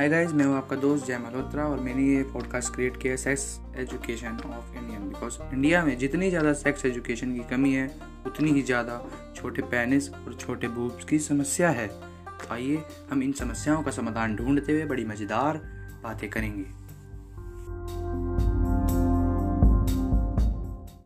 Hi guys मैं हूँ आपका दोस्त जय मल्होत्रा और मैंने ये पॉडकास्ट क्रिएट किया sex education of Indian because India में जितनी ज़्यादा सेक्स एजुकेशन की कमी है, उतनी ही ज़्यादा छोटे पेनिस और छोटे बूब्स की समस्या है। तो आइए हम इन समस्याओं का समाधान ढूंढते हुए बड़ी मज़ेदार बातें करेंगे।